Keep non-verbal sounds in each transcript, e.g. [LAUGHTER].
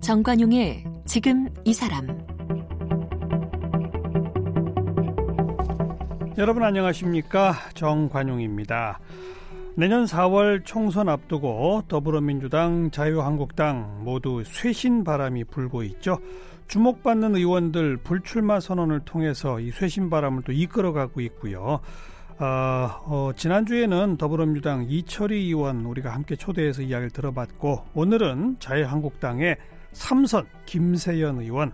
정관용의 지금 이 사람 여러분 안녕하십니까 정관용입니다. 내년 4월 총선 앞두고 더불어민주당, 자유한국당 모두 쇄신 바람이 불고 있죠. 주목받는 의원들 불출마 선언을 통해서 이 쇄신 바람을 또 이끌어가고 있고요. 어, 어, 지난주에는 더불어민주당 이철희 의원 우리가 함께 초대해서 이야기를 들어봤고 오늘은 자유한국당의 삼선 김세연 의원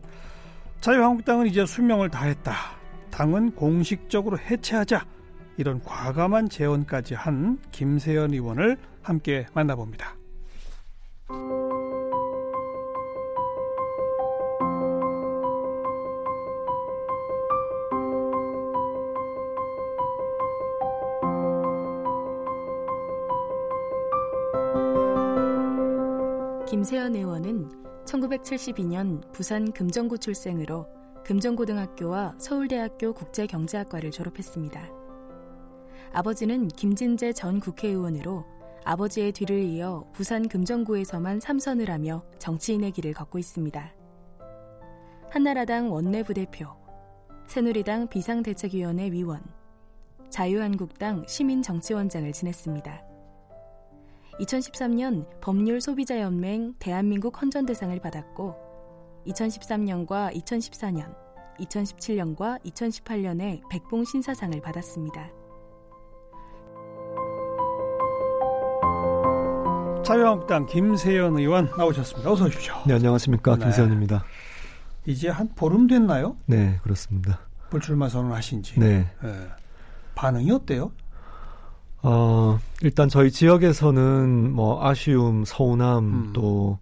자유한국당은 이제 수명을 다했다. 당은 공식적으로 해체하자. 이런 과감한 제언까지 한 김세연 의원을 함께 만나봅니다. 1972년 부산 금정구 출생으로 금정고등학교와 서울대학교 국제경제학과를 졸업했습니다. 아버지는 김진재 전 국회의원으로 아버지의 뒤를 이어 부산 금정구에서만 삼선을 하며 정치인의 길을 걷고 있습니다. 한나라당 원내부대표, 새누리당 비상대책위원회 위원, 자유한국당 시민정치원장을 지냈습니다. 2013년 법률 소비자 연맹 대한민국 헌전대상을 받았고 2013년과 2014년, 2017년과 2018년에 백봉 신사상을 받았습니다. 자유한국당 김세연 의원 나오셨습니다. 어서 오십시오. 네, 안녕하십니까. 네. 김세연입니다. 이제 한 보름 됐나요? 네, 그렇습니다. 불출마 선언하신 지. 네. 네. 반응이 어때요? 어, 일단 저희 지역에서는 뭐 아쉬움, 서운함, 음. 또,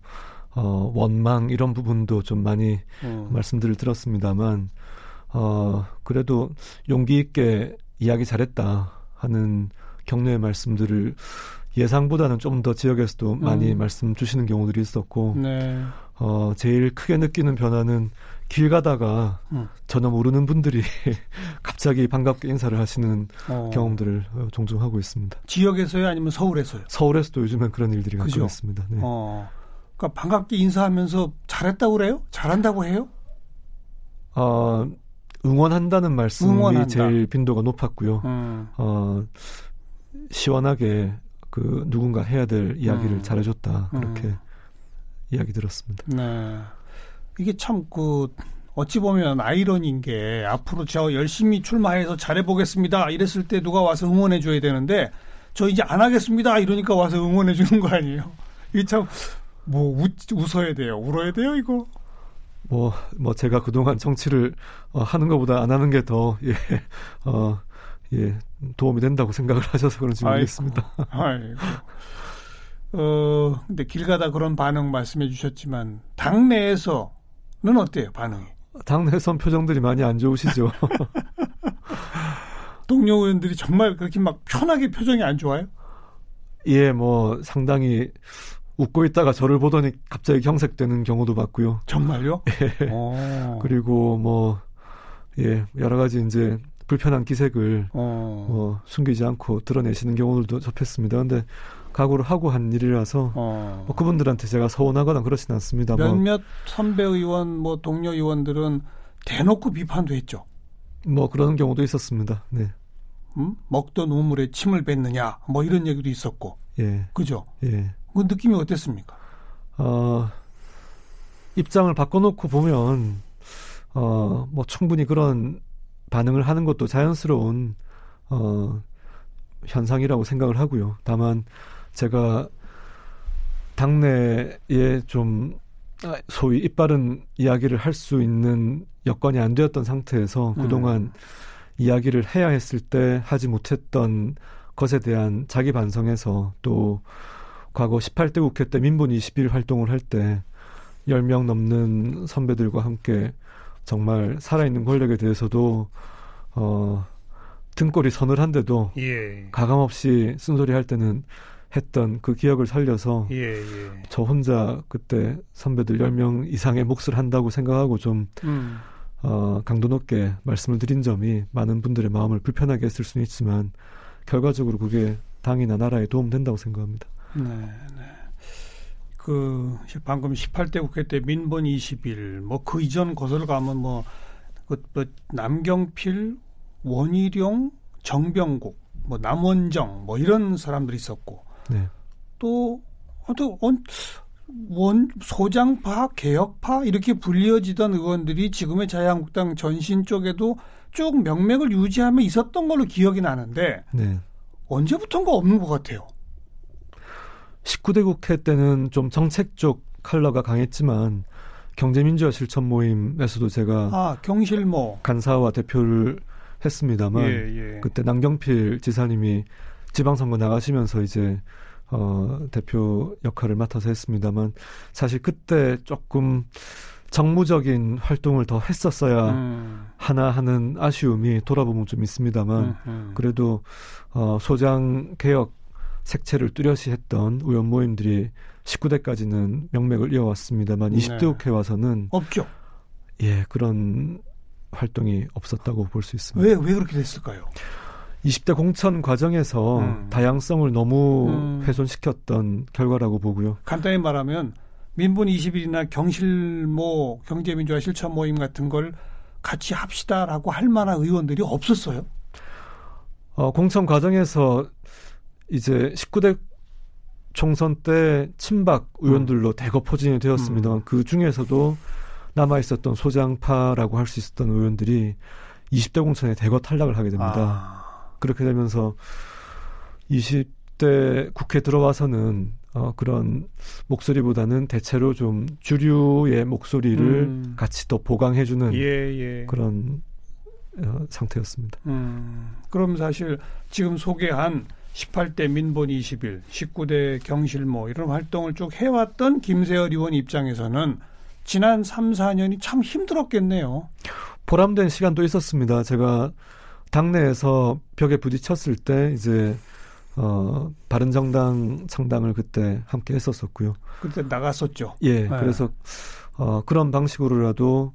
어, 원망 이런 부분도 좀 많이 음. 말씀들을 들었습니다만, 어, 그래도 용기 있게 이야기 잘했다 하는 격려의 말씀들을 예상보다는 좀 더 지역에서도 많이 음. 말씀 주시는 경우들이 있었고, 네. 어, 제일 크게 느끼는 변화는 길 가다가 음. 전혀 모르는 분들이 [LAUGHS] 갑자기 반갑게 인사를 하시는 어. 경험들을 어, 종종 하고 있습니다. 지역에서요, 아니면 서울에서요? 서울에서도 요즘엔 그런 일들이 가끔 있습니다. 네. 어. 그러니까 반갑게 인사하면서 잘했다고 그래요? 잘한다고 해요? 어, 응원한다는 말씀이 응원한다. 제일 빈도가 높았고요. 음. 어, 시원하게 그 누군가 해야 될 이야기를 음. 잘해줬다 그렇게 음. 이야기 들었습니다. 네. 이게 참 그 어찌 보면 아이러니인 게 앞으로 저 열심히 출마해서 잘해보겠습니다. 이랬을 때 누가 와서 응원해줘야 되는데 저 이제 안 하겠습니다. 이러니까 와서 응원해주는 거 아니에요? 이게 참뭐 웃어야 돼요, 울어야 돼요, 이거. 뭐, 뭐, 제가 그동안 정치를, 어, 하는 것보다 안 하는 게 더, 예, 어, 예, 도움이 된다고 생각을 하셔서 그런지 모르겠습니다. 아이고. 어, 근데 길 가다 그런 반응 말씀해 주셨지만, 당내에서 는 어때요, 반응이? 당내선 표정들이 많이 안 좋으시죠. [LAUGHS] 동료 의원들이 정말 그렇게 막 편하게 표정이 안 좋아요? 예, 뭐 상당히 웃고 있다가 저를 보더니 갑자기 경색되는 경우도 봤고요. 정말요? [LAUGHS] 예. 오. 그리고 뭐 예, 여러 가지 이제 불편한 기색을 어. 뭐 숨기지 않고 드러내시는 경우들도 접했습니다. 근데 각오를 하고 한 일이라서 어. 뭐 그분들한테 제가 서운하거나 그렇지는 않습니다. 뭐 몇몇 선배 의원, 뭐 동료 의원들은 대놓고 비판도 했죠. 뭐 그런 경우도 있었습니다. 네. 음? 먹던 우물에 침을 뱉느냐, 뭐 이런 얘기도 있었고. 예. 그죠? 예. 그 느낌이 어땠습니까? 어, 입장을 바꿔놓고 보면, 어, 뭐 충분히 그런 반응을 하는 것도 자연스러운, 어, 현상이라고 생각을 하고요. 다만, 제가 당내에 좀 소위 이빠른 이야기를 할 수 있는 여건이 안 되었던 상태에서 음. 그동안 이야기를 해야 했을 때 하지 못했던 것에 대한 자기 반성에서 또 과거 18대 국회 때 민분 20일 활동을 할 때 10명 넘는 선배들과 함께 정말 살아있는 권력에 대해서도 어 등골이 서늘한데도 예. 가감없이 쓴소리 할 때는 했던 그 기억을 살려서 예, 예. 저 혼자 그때 선배들 10명 이상의 몫을 한다고 생각하고 좀 음. 어, 강도 높게 말씀을 드린 점이 많은 분들의 마음을 불편하게 했을 수는 있지만 결과적으로 그게 당이나 나라에 도움된다고 생각합니다. 네, 네. 그 방금 18대 국회 때 민본 20일 뭐 그 이전 거슬러 가면 뭐, 그, 뭐 남경필, 원희룡, 정병국, 뭐 남원정 뭐 이런 사람들이 있었고 네. 또 또, 원 소장파, 개혁파 이렇게 불리어지던 의원들이 지금의 자유한국당 전신 쪽에도 쭉 명맥을 유지하며 있었던 걸로 기억이 나는데 네. 언제부턴가 없는 것 같아요. 19대 국회 때는 좀 정책 적 컬러가 강했지만 경제민주화 실천 모임에서도 제가 아 경실모 간사와 대표를 했습니다만 예, 예. 그때 남경필 지사님이 지방선거 나가시면서 이제 어, 대표 역할을 맡아서 했습니다만 사실 그때 조금 정무적인 활동을 더 했었어야 음. 하나 하는 아쉬움이 돌아보면 좀 있습니다만 음, 음. 그래도 어, 소장 개혁 색채를 뚜렷이 했던 의원 모임들이 19대까지는 명맥을 이어왔습니다만 네. 20대 국회 와서는 없죠. 예, 그런 활동이 없었다고 볼 수 있습니다. 왜, 왜 그렇게 됐을까요? 20대 공천 과정에서 음. 다양성을 너무 음. 훼손시켰던 결과라고 보고요. 간단히 말하면 민본 20일이나 경실모 경제민주화 실천 모임 같은 걸 같이 합시다라고 할 만한 의원들이 없었어요. 어, 공천 과정에서 이제 19대 총선 때 친박 의원들로 음. 대거 포진이 되었습니다. 음. 그 중에서도 남아 있었던 소장파라고 할 수 있었던 의원들이 20대 공천에 대거 탈락을 하게 됩니다. 아. 그렇게 되면서 20대 국회 들어와서는 어, 그런 목소리보다는 대체로 좀 주류의 목소리를 음. 같이 더 보강해주는 예, 예. 그런 어, 상태였습니다. 음, 그럼 사실 지금 소개한 18대 민본 20일, 19대 경실모 이런 활동을 쭉 해왔던 김세열 의원 입장에서는 지난 3, 4년이 참 힘들었겠네요. 보람된 시간도 있었습니다. 제가 당내에서 벽에 부딪혔을 때 이제 어 바른 정당 창당을 그때 함께 했었었고요. 그때 나갔었죠. 예. 네. 그래서 어 그런 방식으로라도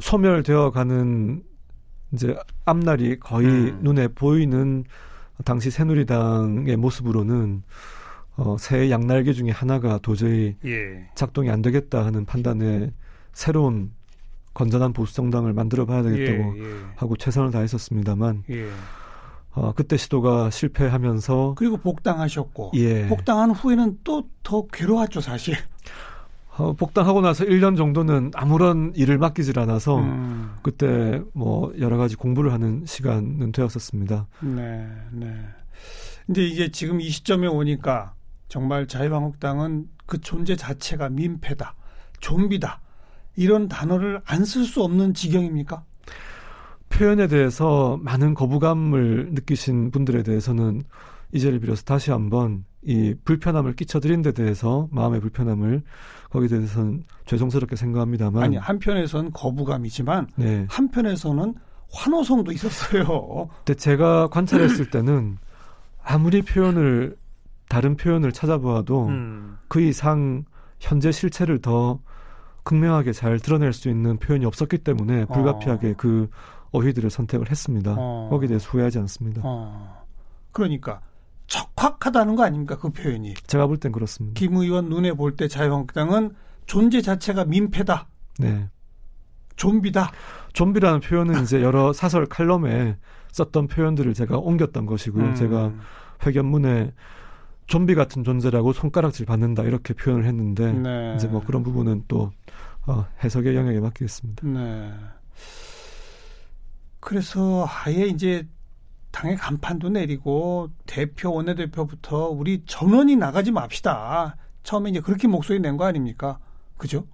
소멸되어 가는 이제 앞날이 거의 음. 눈에 보이는 당시 새누리당의 모습으로는 어, 새 양날개 중에 하나가 도저히 예. 작동이 안 되겠다 하는 판단에 새로운 건전한 보수 정당을 만들어 봐야 되겠다고 예, 예. 하고 최선을 다했었습니다만 예. 어, 그때 시도가 실패하면서 그리고 복당하셨고 예. 복당한 후에는 또 더 괴로웠죠 사실. 어, 복당하고 나서 1년 정도는 아무런 일을 맡기질 않아서 음. 그때 뭐 여러 가지 공부를 하는 시간은 되었었습니다. 네, 네. 근데 이게 지금 이 시점에 오니까 정말 자유한국당은 그 존재 자체가 민폐다, 좀비다 이런 단어를 안 쓸 수 없는 지경입니까? 표현에 대해서 많은 거부감을 느끼신 분들에 대해서는 이 자리를 빌어서 다시 한번 이 불편함을 끼쳐드린 데 대해서 마음의 불편함을 거기에 대해서는 죄송스럽게 생각합니다만 아니 한편에서는 거부감이지만 네. 한편에서는 환호성도 있었어요. 근데 제가 관찰했을 때는 아무리 표현을 다른 표현을 찾아보아도 음. 그 이상 현재 실체를 더 극명하게 잘 드러낼 수 있는 표현이 없었기 때문에 어. 불가피하게 어. 그 어휘들을 선택을 했습니다. 어. 거기에 대해서 후회하지 않습니다. 어. 그러니까 척확하다는 거 아닙니까 그 표현이? 제가 볼 땐 그렇습니다. 김 의원 눈에 볼 때 자유한국당은 존재 자체가 민폐다. 네. 좀비다. 좀비라는 표현은 이제 여러 사설 칼럼에 썼던 표현들을 제가 옮겼던 것이고요. 음. 제가 회견문에 좀비 같은 존재라고 손가락질 받는다 이렇게 표현을 했는데 네. 이제 뭐 그런 부분은 또 어, 해석의 영역에 맡기겠습니다. 네. 그래서 아예 이제 당의 간판도 내리고 대표 원내대표부터 우리 전원이 나가지 맙시다. 처음에 이제 그렇게 목소리 낸 거 아닙니까? 그죠?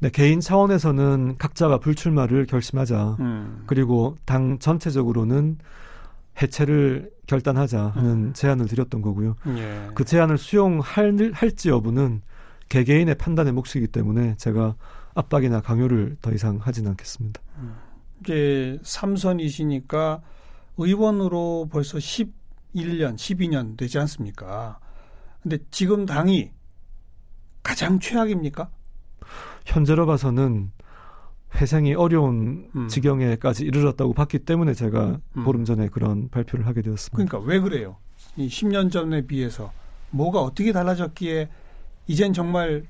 네, 개인 차원에서는 각자가 불출마를 결심하자. 음. 그리고 당 전체적으로는 해체를 결단하자 하는 음. 제안을 드렸던 거고요. 예. 그 제안을 수용할 할지 여부는 개개인의 판단의 몫이기 때문에 제가 압박이나 강요를 더 이상 하지는 않겠습니다. 음. 이제 삼선이시니까 의원으로 벌써 11년, 12년 되지 않습니까? 근데 지금 당이 가장 최악입니까? 현재로 봐서는 회생이 어려운 음. 지경에까지 이르렀다고 봤기 때문에 제가 음. 보름 전에 그런 발표를 하게 되었습니다. 그러니까 왜 그래요? 이 10년 전에 비해서 뭐가 어떻게 달라졌기에 이젠 정말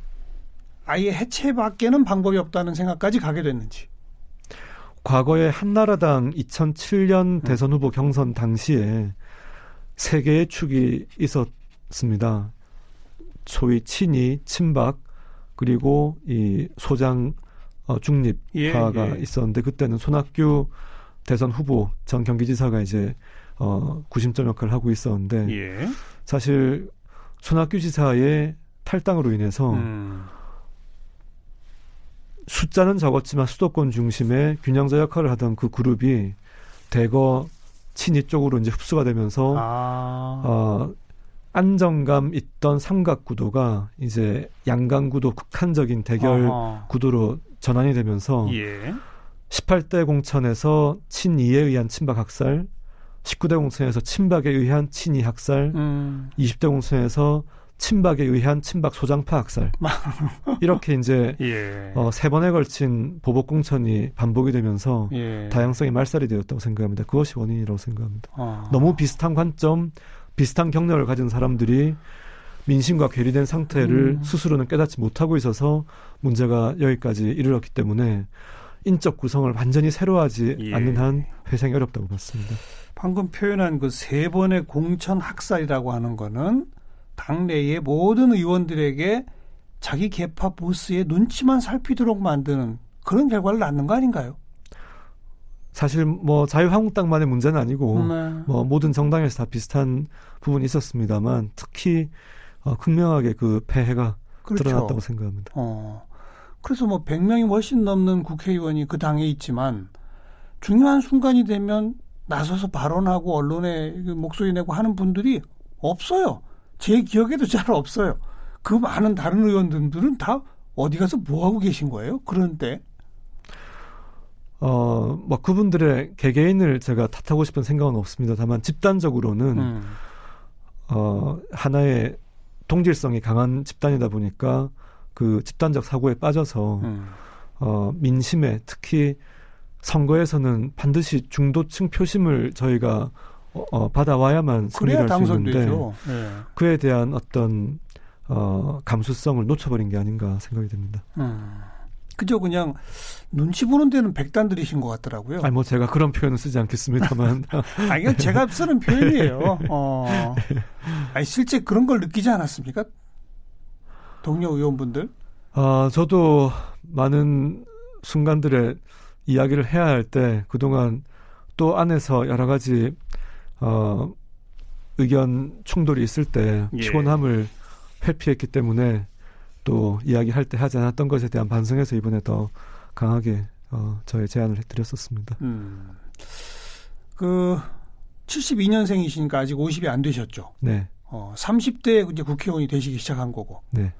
아예 해체밖에는 방법이 없다는 생각까지 가게 됐는지. 과거에 한나라당 2007년 음. 대선 후보 경선 당시에 세 개의 축이 있었습니다. 소위 친이, 친박, 그리고 이 소장 어, 중립파가 예, 예. 있었는데 그때는 손학규 대선 후보 전 경기지사가 이제 어, 구심점 역할을 하고 있었는데 예. 사실 손학규 지사의 탈당으로 인해서 음. 숫자는 적었지만 수도권 중심의 균형자 역할을 하던 그 그룹이 대거 친이 쪽으로 이제 흡수가 되면서 아. 어, 안정감 있던 삼각 구도가 이제 양강 구도 극한적인 대결 아하. 구도로 전환이 되면서 예. 18대 공천에서 친이에 의한 친박 학살, 19대 공천에서 친박에 의한 친이 학살, 음. 20대 공천에서 친박에 의한 친박 소장파 학살. [LAUGHS] 이렇게 이제 예. 어, 세 번에 걸친 보복 공천이 반복이 되면서 예. 다양성이 말살이 되었다고 생각합니다. 그것이 원인이라고 생각합니다. 아. 너무 비슷한 관점, 비슷한 경력을 가진 사람들이 민심과 괴리된 상태를 음. 스스로는 깨닫지 못하고 있어서 문제가 여기까지 이르렀기 때문에 인적 구성을 완전히 새로 하지 예. 않는 한 회생이 어렵다고 봤습니다. 방금 표현한 그 세 번의 공천 학살이라고 하는 거는 당내의 모든 의원들에게 자기 개파 보스의 눈치만 살피도록 만드는 그런 결과를 낳는 거 아닌가요? 사실 뭐 자유한국당만의 문제는 아니고 네. 뭐 모든 정당에서 다 비슷한 부분이 있었습니다만 특히 어, 극명하게 그 폐해가 그렇죠. 드러났다고 생각합니다. 어. 그래서 뭐 100명이 훨씬 넘는 국회의원이 그 당에 있지만 중요한 순간이 되면 나서서 발언하고 언론에 그 목소리 내고 하는 분들이 없어요. 제 기억에도 잘 없어요. 그 많은 다른 의원들은 다 어디 가서 뭐 하고 계신 거예요? 그런데 어, 뭐 그분들의 개개인을 제가 탓하고 싶은 생각은 없습니다. 다만 집단적으로는 음. 어, 하나의 동질성이 강한 집단이다 보니까 그 집단적 사고에 빠져서 음. 어, 민심에 특히 선거에서는 반드시 중도층 표심을 저희가 어, 어, 받아와야만 승리할 수 있는데 네. 그에 대한 어떤 어, 감수성을 놓쳐버린 게 아닌가 생각이 됩니다. 음. 그저 그냥 눈치 보는 데는 백단들이신 것 같더라고요. 아니 뭐 제가 그런 표현은 쓰지 않겠습니다만. [LAUGHS] 아 이건 제가 쓰는 표현이에요. 어. [LAUGHS] 아니 실제 그런 걸 느끼지 않았습니까? 동료 의원분들? 아 저도 많은 순간들의 이야기를 해야 할 때 그동안 또 안에서 여러 가지 어, 의견 충돌이 있을 때 예. 피곤함을 회피했기 때문에 또 이야기할 때 하지 않았던 것에 대한 반성에서 이번에 더 강하게 어, 저의 제안을 해드렸었습니다. 음. 그 72년생이시니까 아직 50이 안 되셨죠? 네. 어, 30대 이제 국회의원이 되시기 시작한 거고. 네.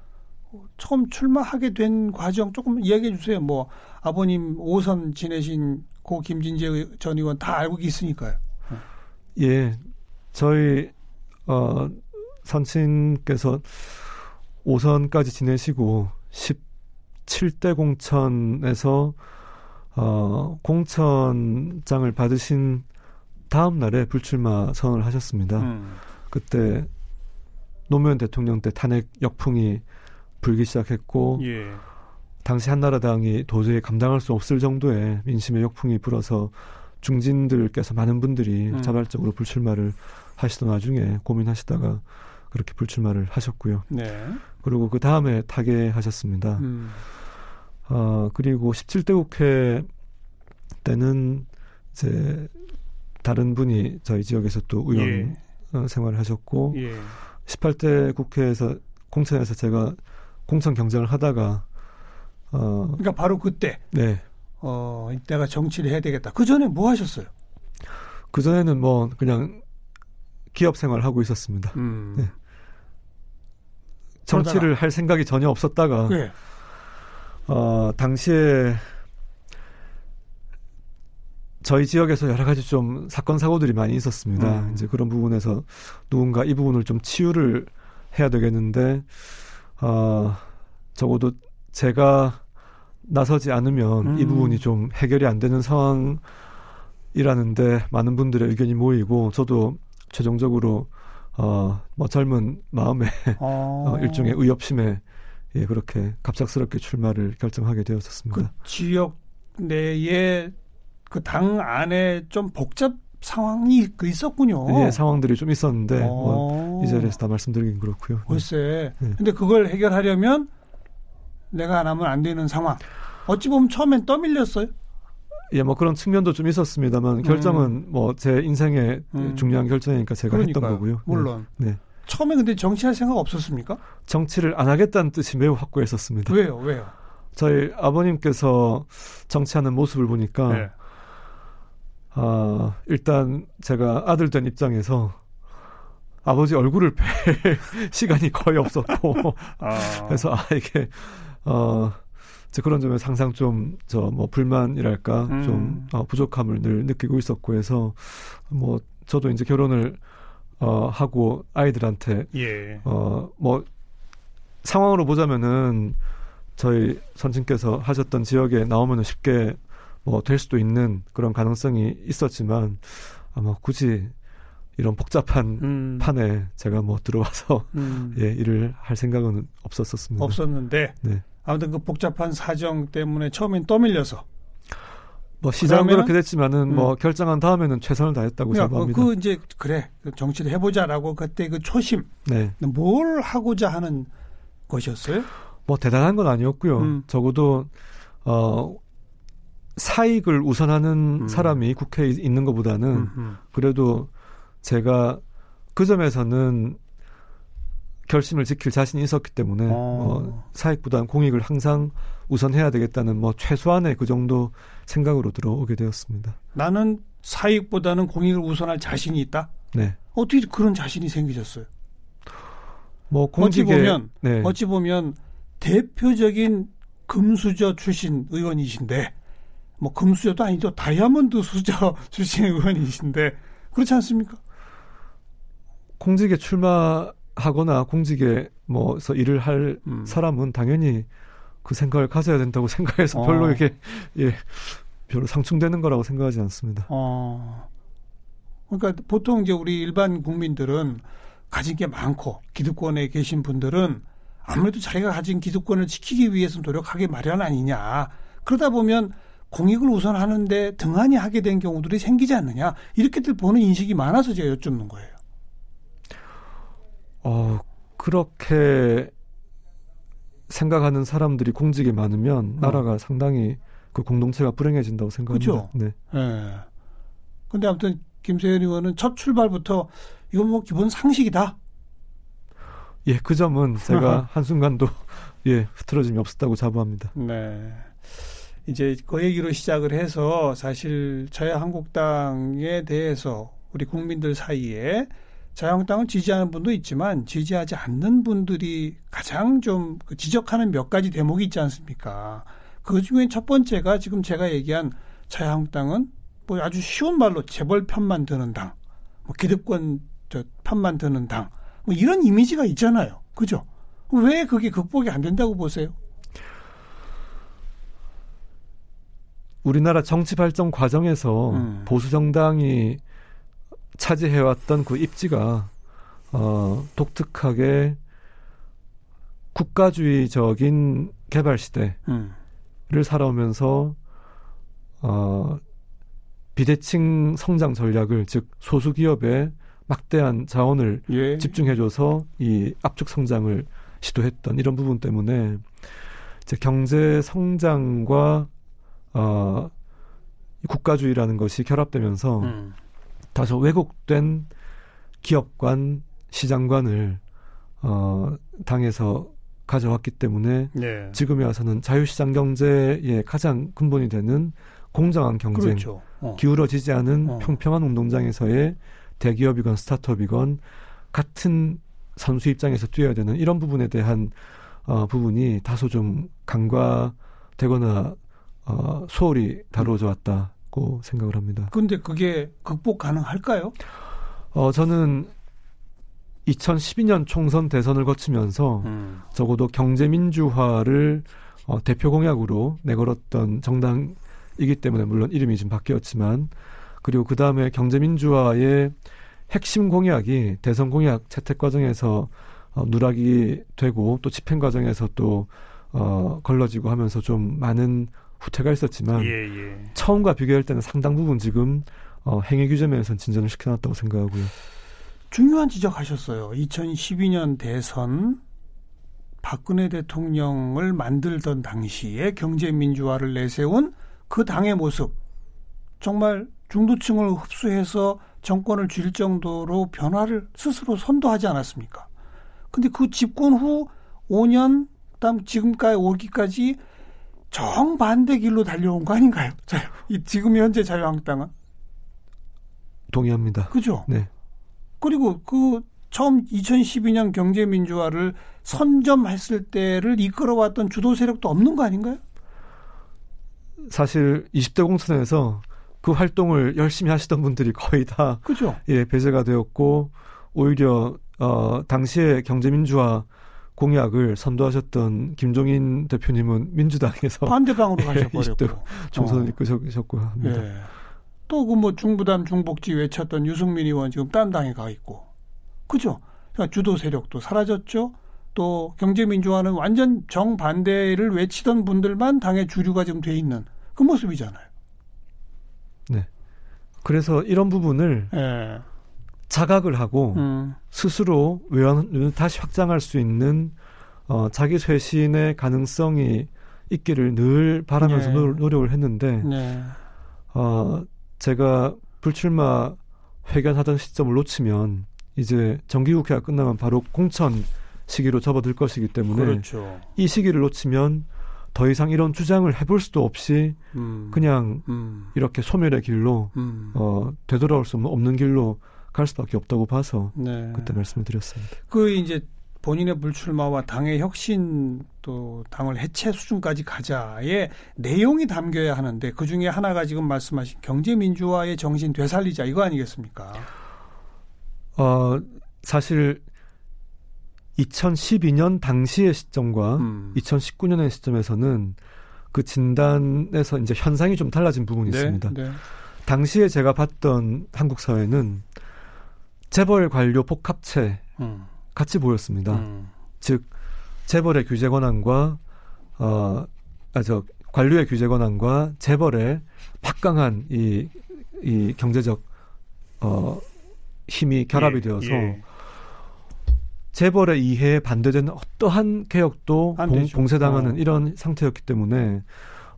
어, 처음 출마하게 된 과정 조금 이야기해 주세요. 뭐 아버님 5선 지내신 고 김진재 전 의원 다 알고 있으니까요. 예, 저희 어, 선친께서 5선까지 지내시고 17대 공천에서 어, 공천장을 받으신 다음 날에 불출마 선언을 하셨습니다. 음. 그때 노무현 대통령 때 탄핵 역풍이 불기 시작했고 예. 당시 한나라당이 도저히 감당할 수 없을 정도의 민심의 역풍이 불어서 중진들께서 많은 분들이 음. 자발적으로 불출마를 하시던 와중에 고민하시다가 그렇게 불출마를 하셨고요. 네. 그리고 그 다음에 타계하셨습니다. 음. 어, 그리고 17대 국회 때는 이제 다른 분이 저희 지역에서 또 의원 예. 어, 생활을 하셨고 예. 18대 국회에서 공천에서 제가 공천 경쟁을 하다가 어 그러니까 바로 그때 네. 어, 내가 정치를 해야 되겠다. 그 전에 뭐 하셨어요? 그 전에는 뭐 그냥 기업 생활 하고 있었습니다. 음. 네. 정치를 그러다가. 할 생각이 전혀 없었다가 네. 어, 당시에 저희 지역에서 여러 가지 좀 사건 사고들이 많이 있었습니다. 음. 이제 그런 부분에서 누군가 이 부분을 좀 치유를 해야 되겠는데 어, 적어도 제가 나서지 않으면 음. 이 부분이 좀 해결이 안 되는 상황이라는데 많은 분들의 의견이 모이고 저도 최종적으로 어, 뭐 젊은 마음에 [LAUGHS] 어. 어, 일종의 의협심에 예, 그렇게 갑작스럽게 출마를 결정하게 되었었습니다. 그 지역 내에 그 당 안에 좀 복잡 상황이 그 있었군요. 예, 상황들이 좀 있었는데 뭐, 이 자리에서 다 말씀드리긴 그렇고요. 글쎄. 네. 근데 그걸 해결하려면 내가 안 하면 안 되는 상황. 어찌 보면 처음엔 떠밀렸어요. 예, 뭐 그런 측면도 좀 있었습니다만 결정은 음. 뭐제 인생의 음. 중요한 결정이니까 제가 그러니까요. 했던 거고요. 네. 물론. 네. 네. 처음에 근데 정치할 생각 없었습니까? 정치를 안 하겠다는 뜻이 매우 확고했었습니다. 왜요? 왜요? 저희 아버님께서 정치하는 모습을 보니까 네. 아, 일단 제가 아들 된 입장에서 아버지 얼굴을 뵐 [LAUGHS] 시간이 거의 없었고 [LAUGHS] 아. 그래서 아 이게 어 그런 점에 상상 좀 저 뭐 불만이랄까 음. 좀 어, 부족함을 늘 느끼고 있었고 해서 뭐 저도 이제 결혼을 어 하고 아이들한테 예. 어뭐 상황으로 보자면은 저희 선친께서 하셨던 지역에 나오면은 쉽게 뭐 될 수도 있는 그런 가능성이 있었지만 아마 굳이 이런 복잡한 음. 판에 제가 뭐 들어와서 음. [LAUGHS] 예 일을 할 생각은 없었었습니다. 없었는데 네. 아무튼 그 복잡한 사정 때문에 처음엔 떠밀려서 뭐 시작은 그렇게 됐지만은 뭐 음. 뭐 결정한 다음에는 최선을 다했다고 그러니까 생각합니다. 그 이제 그래 그 정치를 해보자라고 그때 그 초심, 네. 뭘 하고자 하는 것이었어요? 뭐 대단한 건 아니었고요. 음. 적어도 어 사익을 우선하는 음. 사람이 국회에 있는 것보다는 그래도 제가 그 점에서는 결심을 지킬 자신이 있었기 때문에 어. 어, 사익보다는 공익을 항상 우선해야 되겠다는 뭐 최소한의 그 정도 생각으로 들어오게 되었습니다. 나는 사익보다는 공익을 우선할 자신이 있다. 네. 어떻게 그런 자신이 생기셨어요? 뭐 공직에, 어찌 보면 네. 어찌 보면 대표적인 금수저 출신 의원이신데 뭐 금수저도 아니죠 다이아몬드 수저 [LAUGHS] 출신 의원이신데 그렇지 않습니까? 공직에 출마 하거나 공직에 뭐서 일을 할 음. 사람은 당연히 그 생각을 가져야 된다고 [LAUGHS] 생각해서 어. 별로 이게 예 별로 상충되는 거라고 생각하지 않습니다. 어. 그러니까 보통 이제 우리 일반 국민들은 가진 게 많고 기득권에 계신 분들은 아무래도 자기가 가진 기득권을 지키기 위해서 노력하기 마련 아니냐. 그러다 보면 공익을 우선하는데 등한히 하게 된 경우들이 생기지 않느냐. 이렇게들 보는 인식이 많아서 제가 여쭙는 거예요. 어, 그렇게 생각하는 사람들이 공직에 많으면 어. 나라가 상당히 그 공동체가 불행해진다고 생각합니다. 그렇죠. 네. 네. 근데 아무튼 김세현 의원은 첫 출발부터 이건 뭐 기본 상식이다. 예, 그 점은 제가 [LAUGHS] 한순간도 [LAUGHS] 예, 흐트러짐이 없었다고 자부합니다. 네. 이제 그 얘기로 시작을 해서 사실 자유한국당에 대해서 우리 국민들 사이에 자유한국당을 지지하는 분도 있지만 지지하지 않는 분들이 가장 좀그 지적하는 몇 가지 대목이 있지 않습니까? 그 중에 첫 번째가 지금 제가 얘기한 자유한국당은 뭐 아주 쉬운 말로 재벌 편만 드는 당, 뭐 기득권 저 편만 드는 당, 뭐 이런 이미지가 있잖아요. 그죠? 왜 그게 극복이 안 된다고 보세요? 우리나라 정치 발전 과정에서 음. 보수 정당이 차지해왔던 그 입지가 어, 독특하게 국가주의적인 개발 시대를 음. 살아오면서 어, 비대칭 성장 전략을 즉 소수 기업에 막대한 자원을 예. 집중해줘서 이 압축 성장을 시도했던 이런 부분 때문에 이제 경제 성장과 어, 국가주의라는 것이 결합되면서 음. 다소 왜곡된 기업관, 시장관을 어, 당에서 가져왔기 때문에 네. 지금에 와서는 자유시장 경제의 가장 근본이 되는 공정한 경쟁, 그렇죠. 어. 기울어지지 않은 어. 평평한 운동장에서의 대기업이건 스타트업이건 같은 선수 입장에서 뛰어야 되는 이런 부분에 대한 어, 부분이 다소 좀 간과되거나 어, 소홀히 다루어져 왔다. 있다고 생각을 합니다. 그런데 그게 극복 가능할까요? 어, 저는 2012년 총선 대선을 거치면서 음. 적어도 경제 민주화를 어, 대표 공약으로 내걸었던 정당이기 때문에 물론 이름이 좀 바뀌었지만 그리고 그 다음에 경제민주화의 핵심 공약이 대선 공약 채택 과정에서 어, 누락이 되고 또 집행 과정에서 또 어, 걸러지고 하면서 좀 많은 후퇴가 있었지만 예, 예. 처음과 비교할 때는 상당 부분 지금 어, 행위 규제 면에서는 진전을 시켜놨다고 생각하고요. 중요한 지적하셨어요. 2012년 대선 박근혜 대통령을 만들던 당시에 경제 민주화를 내세운 그 당의 모습 정말 중도층을 흡수해서 정권을 쥘 정도로 변화를 스스로 선도하지 않았습니까? 근데 그 집권 후 5년 그다음 지금까지 오기까지 정반대 길로 달려온 거 아닌가요? 자, 이 지금 현재 자유한국당은 동의합니다. 그죠? 네. 그리고 그 처음 2012년 경제 민주화를 선점했을 때를 이끌어왔던 주도 세력도 없는 거 아닌가요? 사실 20대 공천에서 그 활동을 열심히 하시던 분들이 거의 다 그죠? 예, 배제가 되었고 오히려 어 당시에 경제민주화 공약을 선도하셨던 김종인 대표님은 민주당에서 반대방으로 [LAUGHS] 예, 가셔버렸고 총선을 어. 이끄셨고 합니다. 예. 또그 뭐 중부담 중복지 외쳤던 유승민 의원 지금 딴 당에 가 있고 그죠? 그러니까 주도 세력도 사라졌죠. 또 경제민주화는 완전 정반대를 외치던 분들만 당의 주류가 지금 돼 있는 그 모습이잖아요. 네. 그래서 이런 부분을 예. 자각을 하고 음. 스스로 외환을 다시 확장할 수 있는 어, 자기 쇄신의 가능성이 있기를 늘 바라면서 네. 노력을 했는데 네. 어, 제가 불출마 회견하던 시점을 놓치면 이제 정기국회가 끝나면 바로 공천 시기로 접어들 것이기 때문에 그렇죠. 이 시기를 놓치면 더 이상 이런 주장을 해볼 수도 없이 음. 그냥 음. 이렇게 소멸의 길로 음. 어, 되돌아올 수 없는 길로 갈 수밖에 없다고 봐서 네. 그때 말씀을 드렸습니다. 그 이제 본인의 불출마와 당의 혁신 또 당을 해체 수준까지 가자의 내용이 담겨야 하는데 그 중에 하나가 지금 말씀하신 경제민주화의 정신 되살리자 이거 아니겠습니까? 어, 사실 2012년 당시의 시점과 음. 2019년의 시점에서는 그 진단에서 이제 현상이 좀 달라진 부분이 네, 있습니다. 네. 당시에 제가 봤던 한국 사회는 재벌 관료 복합체 음. 같이 보였습니다. 음. 즉 재벌의 규제 권한과 어, 아, 저 관료의 규제 권한과 재벌의 막강한 이, 이 경제적 어, 힘이 결합이 예, 되어서 예. 재벌의 이해에 반대되는 어떠한 개혁도 봉, 봉쇄당하는 어. 이런 상태였기 때문에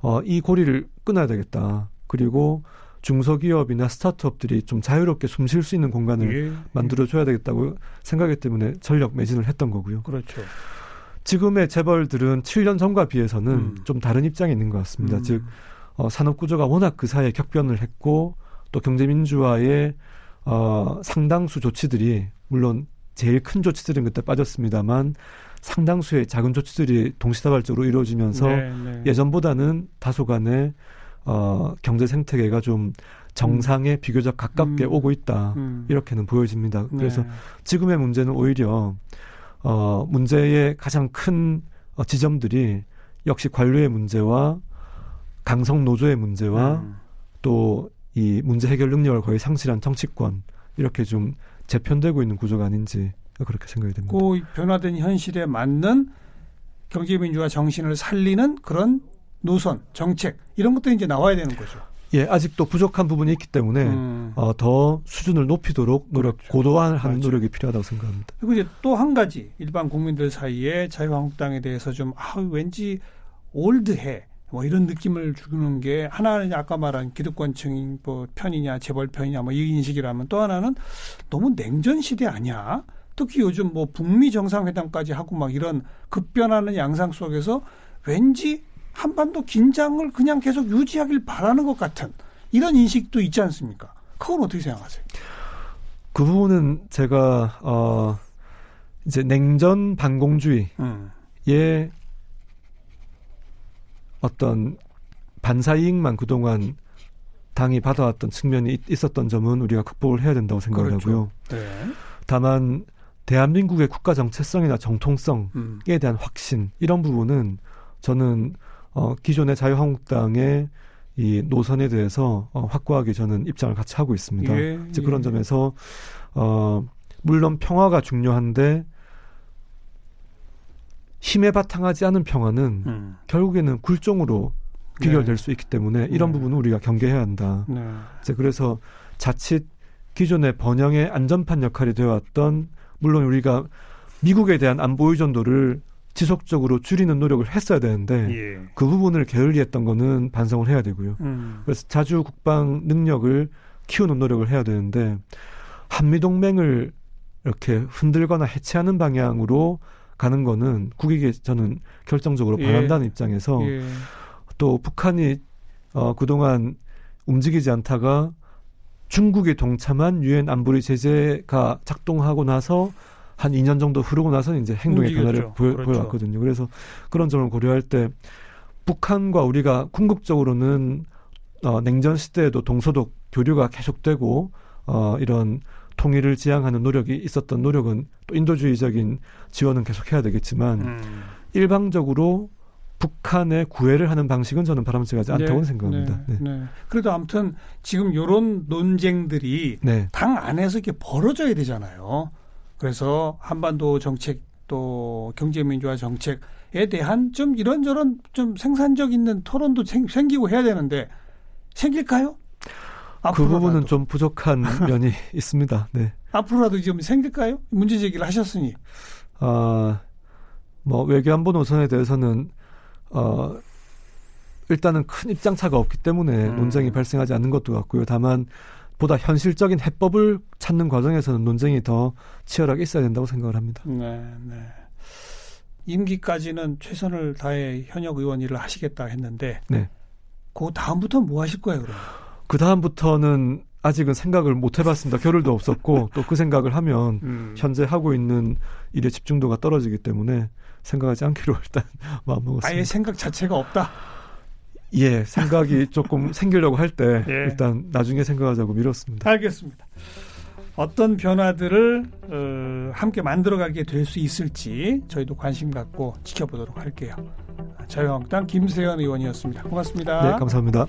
어, 이 고리를 끊어야 되겠다. 그리고 중소기업이나 스타트업들이 좀 자유롭게 숨 쉴 수 있는 공간을 예, 예. 만들어줘야 되겠다고 생각했기 때문에 전력 매진을 했던 거고요. 그렇죠. 지금의 재벌들은 7년 전과 비해서는 음. 좀 다른 입장이 있는 것 같습니다. 음. 즉 어, 산업 구조가 워낙 그 사이에 격변을 했고 또 경제민주화의 어, 상당수 조치들이 물론 제일 큰 조치들은 그때 빠졌습니다만 상당수의 작은 조치들이 동시다발적으로 이루어지면서 네, 네. 예전보다는 다소간의 어, 경제 생태계가 좀 정상에 음. 비교적 가깝게 음. 오고 있다 음. 이렇게는 보여집니다. 그래서 네. 지금의 문제는 오히려 어, 문제의 가장 큰 어, 지점들이 역시 관료의 문제와 강성 노조의 문제와 음. 또이 문제 해결 능력을 거의 상실한 정치권 이렇게 좀 재편되고 있는 구조가 아닌지 그렇게 생각이 됩니다. 그 변화된 현실에 맞는 경제민주화 정신을 살리는 그런 노선, 정책 이런 것들이 이제 나와야 되는 거죠. 예, 아직도 부족한 부분이 있기 때문에 음. 어, 더 수준을 높이도록 노력, 그렇죠. 고도화하는 맞죠. 노력이 필요하다고 생각합니다. 그리고 이제 또 한 가지 일반 국민들 사이에 자유한국당에 대해서 좀 아, 왠지 올드해 뭐 이런 느낌을 주는 게 하나는 아까 말한 기득권층 뭐 편이냐 재벌 편이냐 뭐 이 인식이라면 또 하나는 너무 냉전 시대 아니야? 특히 요즘 뭐 북미 정상회담까지 하고 막 이런 급변하는 양상 속에서 왠지 한반도 긴장을 그냥 계속 유지하길 바라는 것 같은 이런 인식도 있지 않습니까? 그건 어떻게 생각하세요? 그 부분은 제가 어 이제 냉전 반공주의의 음. 어떤 반사 이익만 그동안 당이 받아왔던 측면이 있었던 점은 우리가 극복을 해야 된다고 생각을 그렇죠. 하고요. 네. 다만 대한민국의 국가 정체성이나 정통성에 음. 대한 확신 이런 부분은 저는 어, 기존의 자유한국당의 이 노선에 대해서 어, 확고하게 저는 입장을 같이 하고 있습니다. 예, 이제 그런 예. 점에서 어, 물론 평화가 중요한데 힘에 바탕하지 않은 평화는 음. 결국에는 굴종으로 귀결될 네. 수 있기 때문에 이런 네. 부분은 우리가 경계해야 한다. 네. 이제 그래서 자칫 기존의 번영의 안전판 역할이 되어왔던 물론 우리가 미국에 대한 안보 의존도를 지속적으로 줄이는 노력을 했어야 되는데 예. 그 부분을 게을리했던 거는 반성을 해야 되고요. 음. 그래서 자주 국방 능력을 키우는 노력을 해야 되는데 한미 동맹을 이렇게 흔들거나 해체하는 방향으로 가는 거는 국익에 저는 결정적으로 예. 반한다는 예. 입장에서 예. 또 북한이 어 그동안 움직이지 않다가 중국이 동참한 유엔 안보리 제재가 작동하고 나서 한 2년 정도 흐르고 나서 이제 행동의 변화를 보여, 그렇죠. 보여왔거든요. 그래서 그런 점을 고려할 때 북한과 우리가 궁극적으로는 어, 냉전 시대에도 동서독 교류가 계속되고 어, 이런 통일을 지향하는 노력이 있었던 노력은 또 인도주의적인 지원은 계속해야 되겠지만 음. 일방적으로 북한의 구애를 하는 방식은 저는 바람직하지 않다고 네, 생각합니다. 네, 네. 네. 그래도 아무튼 지금 이런 논쟁들이 네. 당 안에서 이렇게 벌어져야 되잖아요. 그래서 한반도 정책 또 경제민주화 정책에 대한 좀 이런저런 좀 생산적 있는 토론도 생, 생기고 해야 되는데 생길까요? 그 부분은 좀 부족한 [LAUGHS] 면이 있습니다. 네. 앞으로라도 좀 생길까요? 문제 제기를 하셨으니. 아, 뭐 외교안보 노선에 대해서는 어 일단은 큰 입장 차가 없기 때문에 음. 논쟁이 발생하지 않는 것도 같고요. 다만 보다 현실적인 해법을 찾는 과정에서는 논쟁이 더 치열하게 있어야 된다고 생각을 합니다. 네, 네. 임기까지는 최선을 다해 현역 의원 일을 하시겠다 했는데, 네. 그 다음부터는 뭐 하실 거예요, 그럼? 그 다음부터는 아직은 생각을 못 해봤습니다. 겨를도 없었고 [LAUGHS] 또 그 생각을 하면 음. 현재 하고 있는 일에 집중도가 떨어지기 때문에 생각하지 않기로 [LAUGHS] 일단 마음먹었습니다. 아예 생각 자체가 없다. 예, 생각이 [LAUGHS] 조금 생기려고 할때 예. 일단 나중에 생각하자고 미뤘습니다. 알겠습니다. 어떤 변화들을 어, 함께 만들어가게 될 수 있을지 저희도 관심 갖고 지켜보도록 할게요. 자유한국당 김세현 의원이었습니다. 고맙습니다. 네, 감사합니다.